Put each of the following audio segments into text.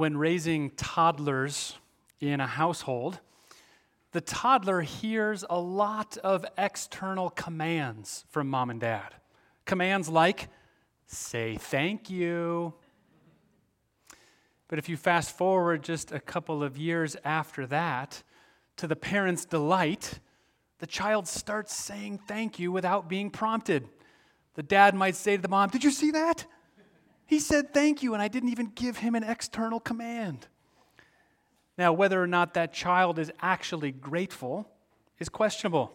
when raising toddlers in a household, the toddler hears a lot of external commands from mom and dad. Commands like, say thank you. But if you fast forward just a couple of years after that, to the parent's delight, the child starts saying thank you without being prompted. The dad might say to the mom, Did you see that? He said thank you, and I didn't even give him an external command. Now, whether or not that child is actually grateful is questionable.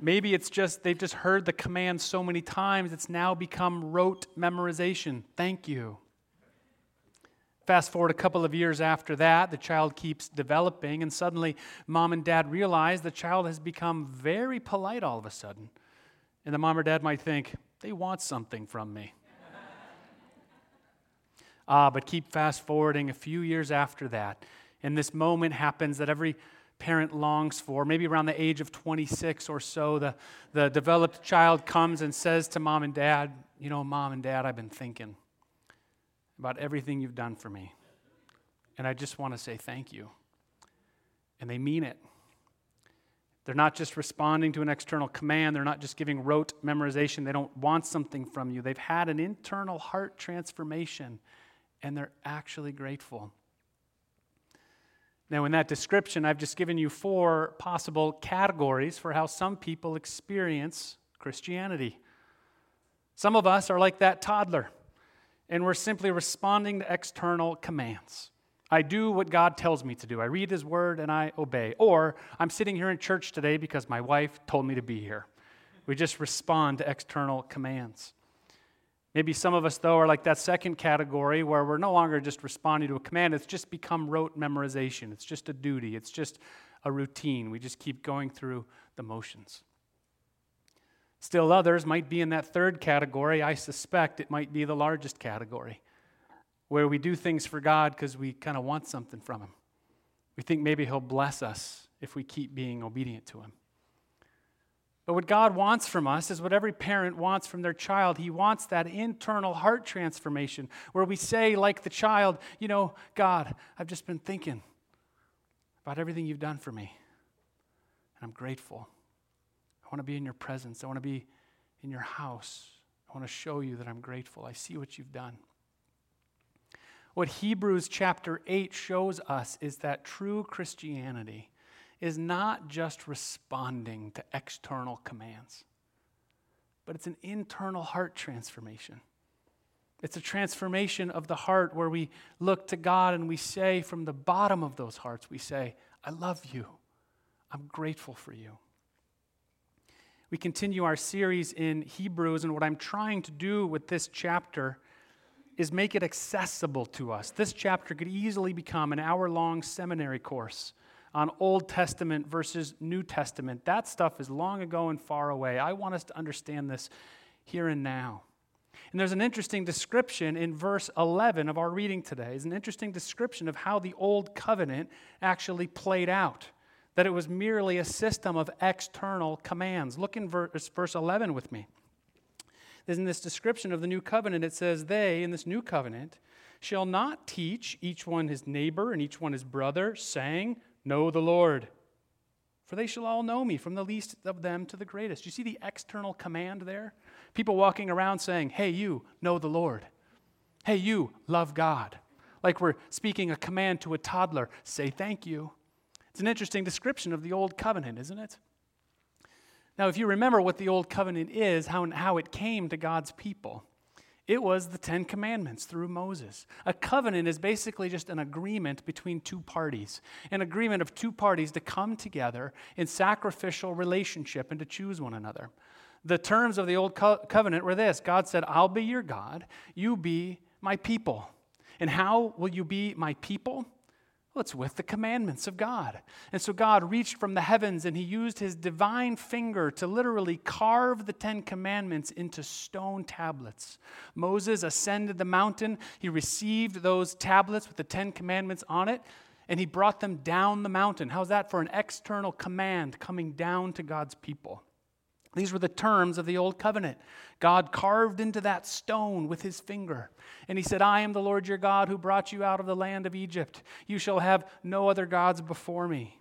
Maybe it's just they've just heard the command so many times, it's now become rote memorization. Thank you. Fast forward a couple of years after that, the child keeps developing, and suddenly mom and dad realize the child has become very polite all of a sudden. And the mom or dad might think, they want something from me. Ah, but keep fast forwarding a few years after that, and this moment happens that every parent longs for. Maybe around the age of 26 or so, the, the developed child comes and says to mom and dad, You know, mom and dad, I've been thinking about everything you've done for me. And I just want to say thank you. And they mean it. They're not just responding to an external command. They're not just giving rote memorization. They don't want something from you. They've had an internal heart transformation and they're actually grateful. Now, in that description, I've just given you four possible categories for how some people experience Christianity. Some of us are like that toddler, and we're simply responding to external commands. I do what God tells me to do. I read His Word and I obey. Or I'm sitting here in church today because my wife told me to be here. We just respond to external commands. Maybe some of us, though, are like that second category where we're no longer just responding to a command. It's just become rote memorization. It's just a duty. It's just a routine. We just keep going through the motions. Still, others might be in that third category. I suspect it might be the largest category, where we do things for God because we kind of want something from Him. We think maybe He'll bless us if we keep being obedient to Him. But what God wants from us is what every parent wants from their child. He wants that internal heart transformation where we say, like the child, you know, God, I've just been thinking about everything you've done for me. And I'm grateful. I want to be in your presence. I want to be in your house. I want to show you that I'm grateful. I see what you've done. What Hebrews chapter 8 shows us is that true Christianity is not just responding to external commands, but it's an internal heart transformation. It's a transformation of the heart where we look to God and we say, from the bottom of those hearts, we say, I love you. I'm grateful for you. We continue our series in Hebrews, and what I'm trying to do with this chapter is make it accessible to us. This chapter could easily become an hour long seminary course on Old Testament versus New Testament. That stuff is long ago and far away. I want us to understand this here and now. And there's an interesting description in verse 11 of our reading today. It's an interesting description of how the old covenant actually played out. That it was merely a system of external commands. Look in verse, uh, verse 11 with me. In this description of the new covenant, it says, They, in this new covenant, shall not teach each one his neighbor and each one his brother, saying, Know the Lord. For they shall all know me, from the least of them to the greatest. You see the external command there? People walking around saying, Hey, you, know the Lord. Hey, you, love God. Like we're speaking a command to a toddler say thank you. It's an interesting description of the Old Covenant, isn't it? Now, if you remember what the Old Covenant is, how, how it came to God's people, it was the Ten Commandments through Moses. A covenant is basically just an agreement between two parties, an agreement of two parties to come together in sacrificial relationship and to choose one another. The terms of the Old co- Covenant were this God said, I'll be your God, you be my people. And how will you be my people? Well, it's with the commandments of God. And so God reached from the heavens and he used his divine finger to literally carve the Ten Commandments into stone tablets. Moses ascended the mountain. He received those tablets with the Ten Commandments on it and he brought them down the mountain. How's that for an external command coming down to God's people? These were the terms of the old covenant. God carved into that stone with his finger. And he said, I am the Lord your God who brought you out of the land of Egypt. You shall have no other gods before me.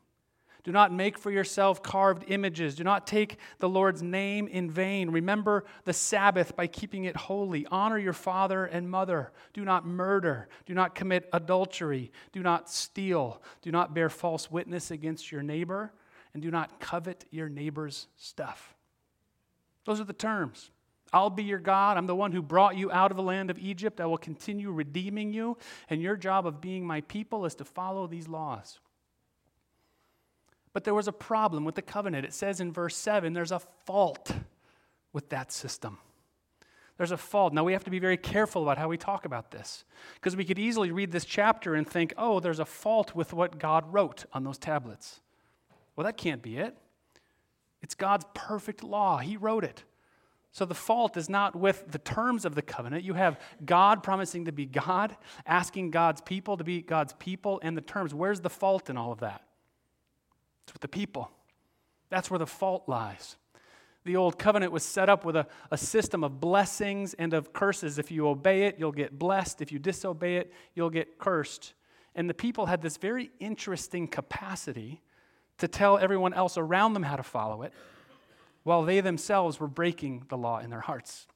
Do not make for yourself carved images. Do not take the Lord's name in vain. Remember the Sabbath by keeping it holy. Honor your father and mother. Do not murder. Do not commit adultery. Do not steal. Do not bear false witness against your neighbor. And do not covet your neighbor's stuff. Those are the terms. I'll be your God. I'm the one who brought you out of the land of Egypt. I will continue redeeming you. And your job of being my people is to follow these laws. But there was a problem with the covenant. It says in verse 7 there's a fault with that system. There's a fault. Now we have to be very careful about how we talk about this because we could easily read this chapter and think, oh, there's a fault with what God wrote on those tablets. Well, that can't be it. It's God's perfect law. He wrote it. So the fault is not with the terms of the covenant. You have God promising to be God, asking God's people to be God's people, and the terms. Where's the fault in all of that? It's with the people. That's where the fault lies. The old covenant was set up with a, a system of blessings and of curses. If you obey it, you'll get blessed. If you disobey it, you'll get cursed. And the people had this very interesting capacity to tell everyone else around them how to follow it, while they themselves were breaking the law in their hearts.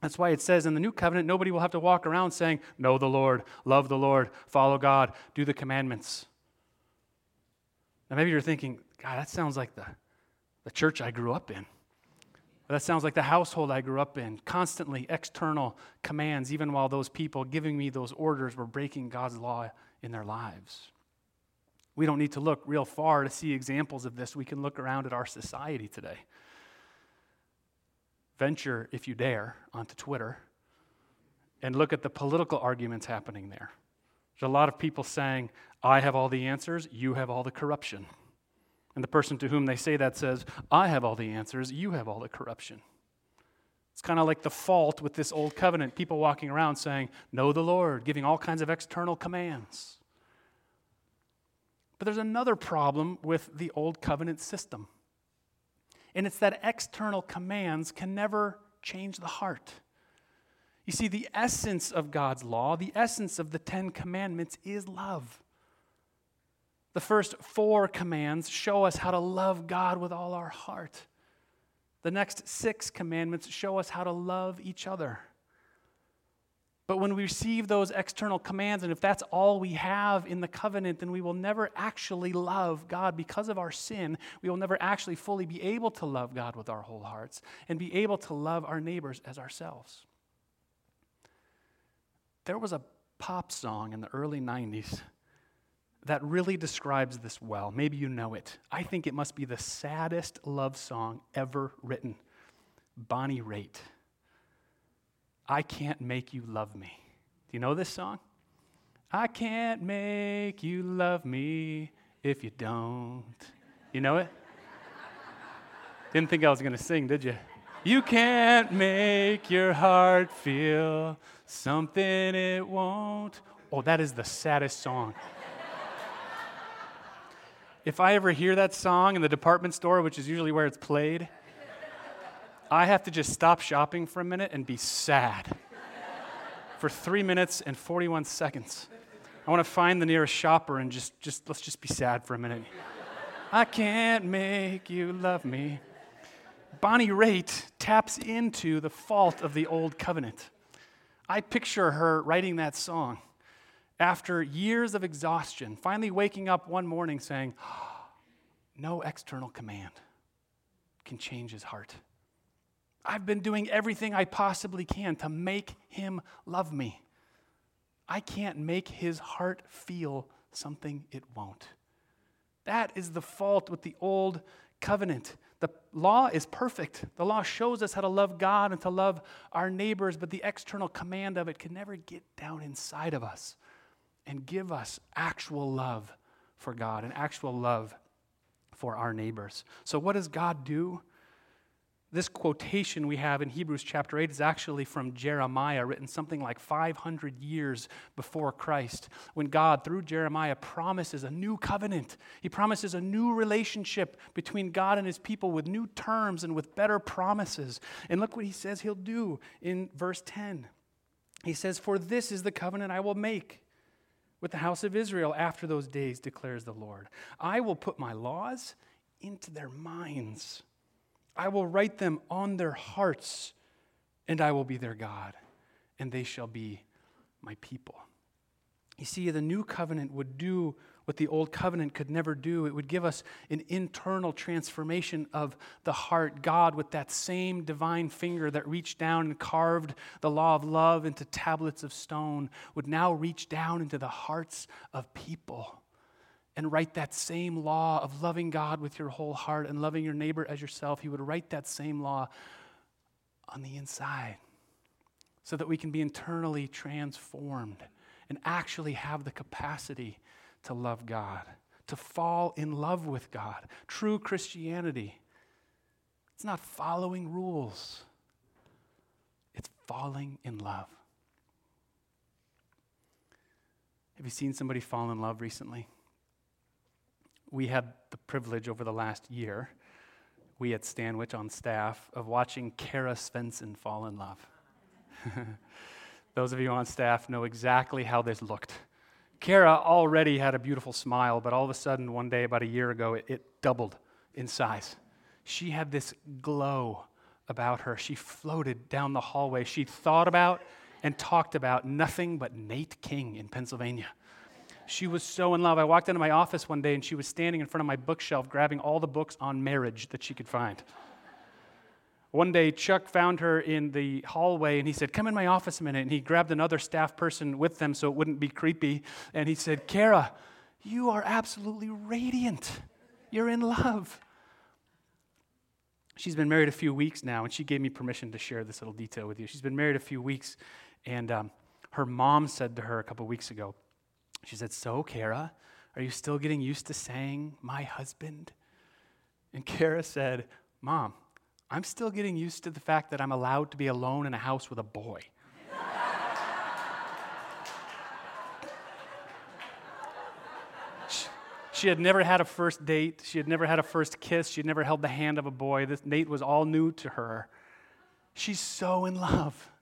That's why it says in the new covenant, nobody will have to walk around saying, Know the Lord, love the Lord, follow God, do the commandments. Now, maybe you're thinking, God, that sounds like the, the church I grew up in. That sounds like the household I grew up in. Constantly external commands, even while those people giving me those orders were breaking God's law in their lives. We don't need to look real far to see examples of this. We can look around at our society today. Venture, if you dare, onto Twitter and look at the political arguments happening there. There's a lot of people saying, I have all the answers, you have all the corruption. And the person to whom they say that says, I have all the answers, you have all the corruption. It's kind of like the fault with this old covenant. People walking around saying, Know the Lord, giving all kinds of external commands. But there's another problem with the old covenant system, and it's that external commands can never change the heart. You see, the essence of God's law, the essence of the Ten Commandments is love. The first four commands show us how to love God with all our heart. The next six commandments show us how to love each other. But when we receive those external commands, and if that's all we have in the covenant, then we will never actually love God because of our sin. We will never actually fully be able to love God with our whole hearts and be able to love our neighbors as ourselves. There was a pop song in the early 90s that really describes this well. Maybe you know it. I think it must be the saddest love song ever written Bonnie Raitt. I can't make you love me. Do you know this song? I can't make you love me if you don't. You know it? Didn't think I was going to sing, did you? You can't make your heart feel something it won't. Oh, that is the saddest song. if I ever hear that song in the department store, which is usually where it's played, I have to just stop shopping for a minute and be sad for three minutes and 41 seconds. I want to find the nearest shopper and just, just let's just be sad for a minute. I can't make you love me. Bonnie Raitt taps into the fault of the old covenant. I picture her writing that song after years of exhaustion, finally waking up one morning saying, No external command can change his heart. I've been doing everything I possibly can to make him love me. I can't make his heart feel something it won't. That is the fault with the old covenant. The law is perfect. The law shows us how to love God and to love our neighbors, but the external command of it can never get down inside of us and give us actual love for God and actual love for our neighbors. So, what does God do? This quotation we have in Hebrews chapter 8 is actually from Jeremiah, written something like 500 years before Christ, when God, through Jeremiah, promises a new covenant. He promises a new relationship between God and his people with new terms and with better promises. And look what he says he'll do in verse 10. He says, For this is the covenant I will make with the house of Israel after those days, declares the Lord. I will put my laws into their minds I will write them on their hearts, and I will be their God, and they shall be my people. You see, the new covenant would do what the old covenant could never do. It would give us an internal transformation of the heart. God, with that same divine finger that reached down and carved the law of love into tablets of stone, would now reach down into the hearts of people and write that same law of loving God with your whole heart and loving your neighbor as yourself, He would write that same law on the inside so that we can be internally transformed and actually have the capacity to love God, to fall in love with God. True Christianity, it's not following rules, it's falling in love. Have you seen somebody fall in love recently? We had the privilege over the last year, we at Stanwich on staff, of watching Kara Svensson fall in love. Those of you on staff know exactly how this looked. Kara already had a beautiful smile, but all of a sudden, one day about a year ago, it, it doubled in size. She had this glow about her. She floated down the hallway. She thought about and talked about nothing but Nate King in Pennsylvania. She was so in love. I walked into my office one day and she was standing in front of my bookshelf grabbing all the books on marriage that she could find. One day, Chuck found her in the hallway and he said, Come in my office a minute. And he grabbed another staff person with them so it wouldn't be creepy. And he said, Kara, you are absolutely radiant. You're in love. She's been married a few weeks now, and she gave me permission to share this little detail with you. She's been married a few weeks, and um, her mom said to her a couple weeks ago, she said, So, Kara, are you still getting used to saying, my husband? And Kara said, Mom, I'm still getting used to the fact that I'm allowed to be alone in a house with a boy. she had never had a first date. She had never had a first kiss. She had never held the hand of a boy. This Nate was all new to her. She's so in love.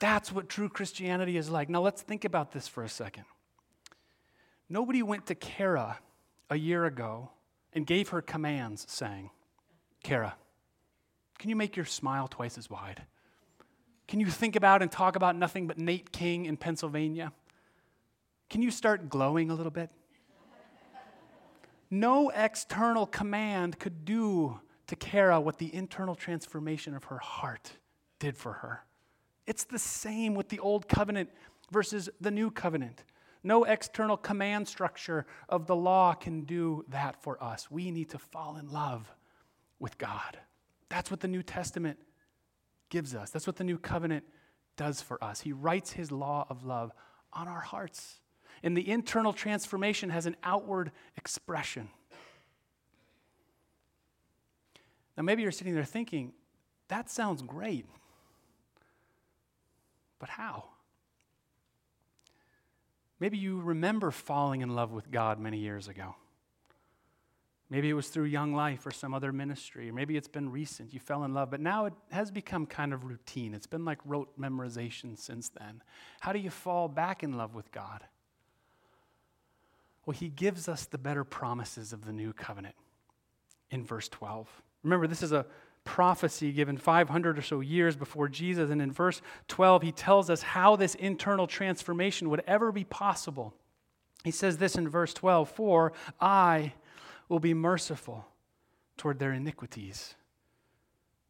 That's what true Christianity is like. Now let's think about this for a second. Nobody went to Kara a year ago and gave her commands saying, Kara, can you make your smile twice as wide? Can you think about and talk about nothing but Nate King in Pennsylvania? Can you start glowing a little bit? No external command could do to Kara what the internal transformation of her heart did for her. It's the same with the old covenant versus the new covenant. No external command structure of the law can do that for us. We need to fall in love with God. That's what the New Testament gives us. That's what the new covenant does for us. He writes his law of love on our hearts. And the internal transformation has an outward expression. Now, maybe you're sitting there thinking, that sounds great. But how? Maybe you remember falling in love with God many years ago. Maybe it was through Young Life or some other ministry, or maybe it's been recent. You fell in love, but now it has become kind of routine. It's been like rote memorization since then. How do you fall back in love with God? Well, He gives us the better promises of the new covenant in verse 12. Remember, this is a prophecy given 500 or so years before Jesus. And in verse 12, he tells us how this internal transformation would ever be possible. He says this in verse 12 For I will be merciful toward their iniquities,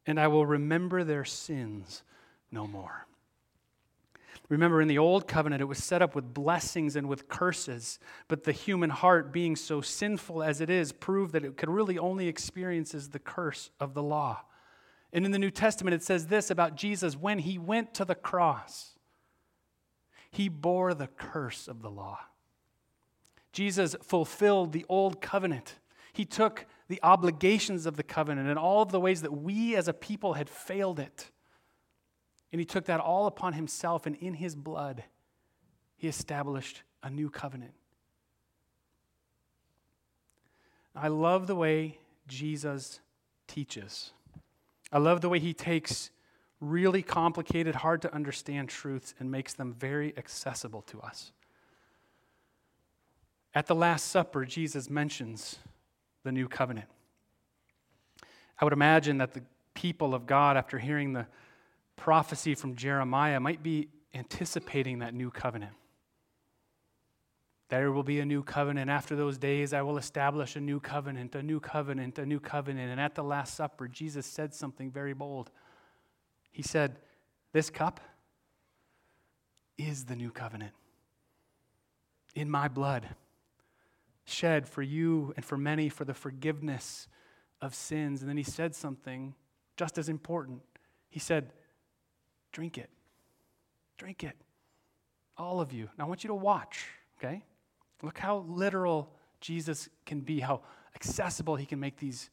and I will remember their sins no more. Remember, in the old covenant, it was set up with blessings and with curses, but the human heart, being so sinful as it is, proved that it could really only experiences the curse of the law. And in the New Testament, it says this about Jesus when he went to the cross, he bore the curse of the law. Jesus fulfilled the old covenant. He took the obligations of the covenant and all of the ways that we as a people had failed it. And he took that all upon himself, and in his blood, he established a new covenant. I love the way Jesus teaches. I love the way he takes really complicated, hard to understand truths and makes them very accessible to us. At the Last Supper, Jesus mentions the new covenant. I would imagine that the people of God, after hearing the prophecy from Jeremiah, might be anticipating that new covenant. There will be a new covenant. After those days, I will establish a new covenant, a new covenant, a new covenant. And at the Last Supper, Jesus said something very bold. He said, This cup is the new covenant in my blood, shed for you and for many for the forgiveness of sins. And then he said something just as important. He said, Drink it. Drink it. All of you. Now I want you to watch, okay? Look how literal Jesus can be, how accessible he can make these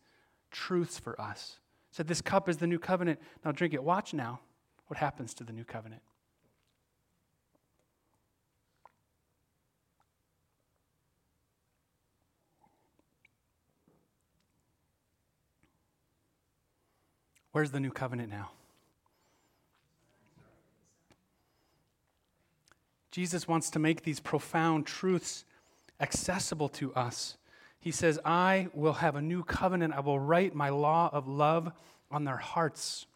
truths for us. Said, This cup is the new covenant. Now drink it. Watch now what happens to the new covenant. Where's the new covenant now? Jesus wants to make these profound truths accessible to us. He says, I will have a new covenant. I will write my law of love on their hearts.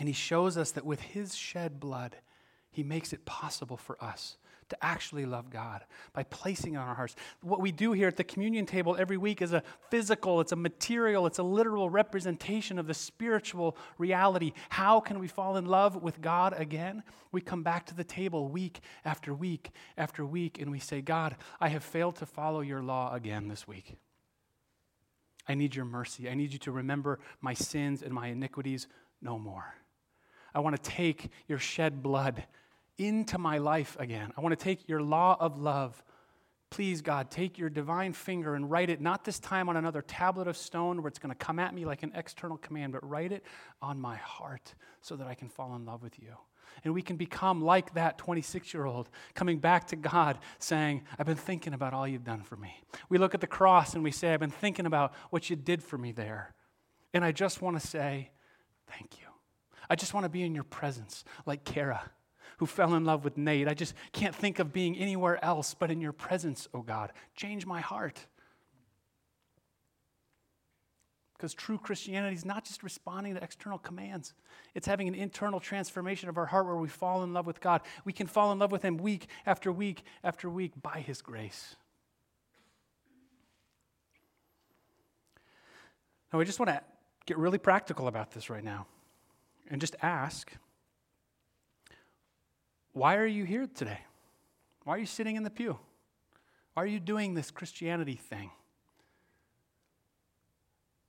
And he shows us that with his shed blood, he makes it possible for us to actually love God by placing on our hearts. What we do here at the communion table every week is a physical, it's a material, it's a literal representation of the spiritual reality. How can we fall in love with God again? We come back to the table week after week after week and we say, God, I have failed to follow your law again this week. I need your mercy. I need you to remember my sins and my iniquities no more. I want to take your shed blood into my life again. I want to take your law of love. Please, God, take your divine finger and write it, not this time on another tablet of stone where it's going to come at me like an external command, but write it on my heart so that I can fall in love with you. And we can become like that 26 year old coming back to God saying, I've been thinking about all you've done for me. We look at the cross and we say, I've been thinking about what you did for me there. And I just want to say, thank you. I just want to be in your presence like Kara who fell in love with Nate. I just can't think of being anywhere else but in your presence, oh God. Change my heart. Because true Christianity is not just responding to external commands, it's having an internal transformation of our heart where we fall in love with God. We can fall in love with Him week after week after week by His grace. Now, I just want to get really practical about this right now and just ask why are you here today? Why are you sitting in the pew? Why are you doing this Christianity thing?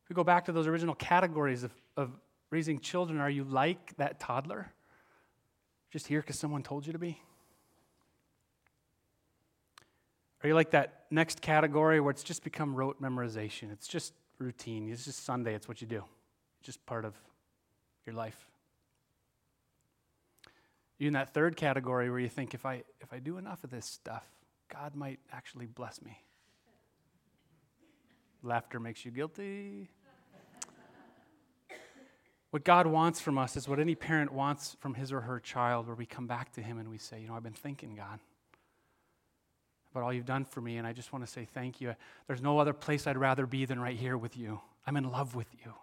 If we go back to those original categories of, of raising children, are you like that toddler? Just here because someone told you to be? Are you like that next category where it's just become rote memorization? It's just routine. It's just Sunday. It's what you do. It's just part of your life. You're in that third category where you think if I, if I do enough of this stuff, God might actually bless me. Laughter makes you guilty. What God wants from us is what any parent wants from his or her child, where we come back to him and we say, You know, I've been thinking, God, about all you've done for me, and I just want to say thank you. There's no other place I'd rather be than right here with you. I'm in love with you.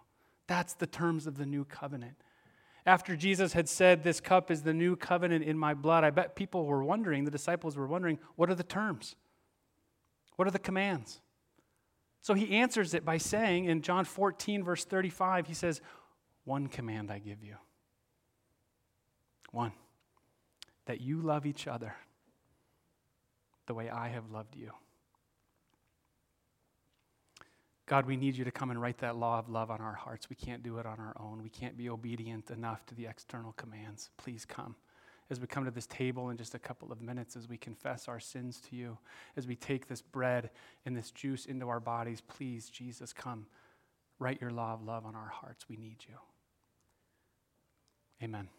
That's the terms of the new covenant. After Jesus had said, This cup is the new covenant in my blood, I bet people were wondering, the disciples were wondering, what are the terms? What are the commands? So he answers it by saying in John 14, verse 35, he says, One command I give you. One, that you love each other the way I have loved you. God, we need you to come and write that law of love on our hearts. We can't do it on our own. We can't be obedient enough to the external commands. Please come. As we come to this table in just a couple of minutes, as we confess our sins to you, as we take this bread and this juice into our bodies, please, Jesus, come. Write your law of love on our hearts. We need you. Amen.